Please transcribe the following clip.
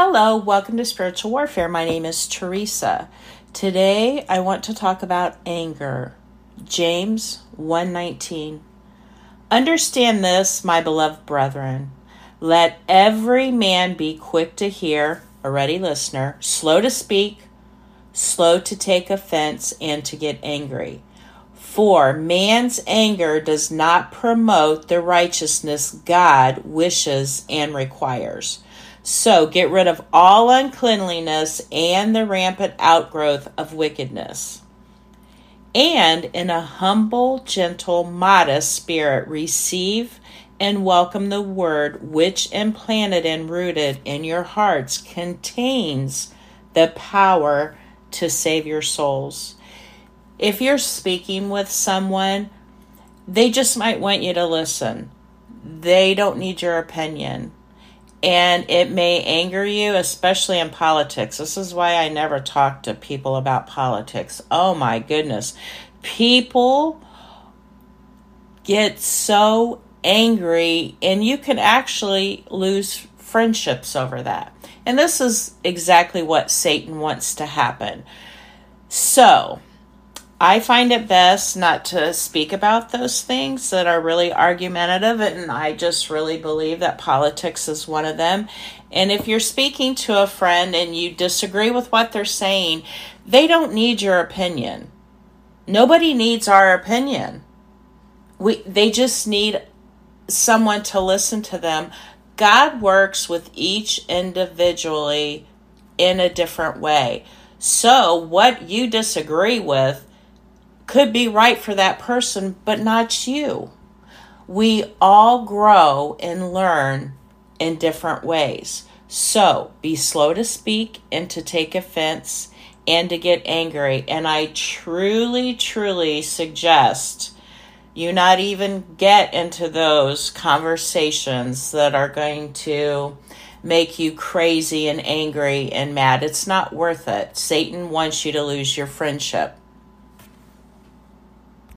Hello, welcome to Spiritual Warfare. My name is Teresa. Today I want to talk about anger. James 119. Understand this, my beloved brethren. Let every man be quick to hear, a ready listener, slow to speak, slow to take offense, and to get angry. For man's anger does not promote the righteousness God wishes and requires. So get rid of all uncleanliness and the rampant outgrowth of wickedness. And in a humble, gentle, modest spirit, receive and welcome the word which implanted and rooted in your hearts contains the power to save your souls. If you're speaking with someone, they just might want you to listen. They don't need your opinion and it may anger you, especially in politics. This is why I never talk to people about politics. Oh my goodness. People get so angry, and you can actually lose friendships over that. And this is exactly what Satan wants to happen. So, I find it best not to speak about those things that are really argumentative, and I just really believe that politics is one of them. And if you're speaking to a friend and you disagree with what they're saying, they don't need your opinion. Nobody needs our opinion. We they just need someone to listen to them. God works with each individually in a different way. So, what you disagree with could be right for that person, but not you. We all grow and learn in different ways. So be slow to speak and to take offense and to get angry. And I truly, truly suggest you not even get into those conversations that are going to make you crazy and angry and mad. It's not worth it. Satan wants you to lose your friendship.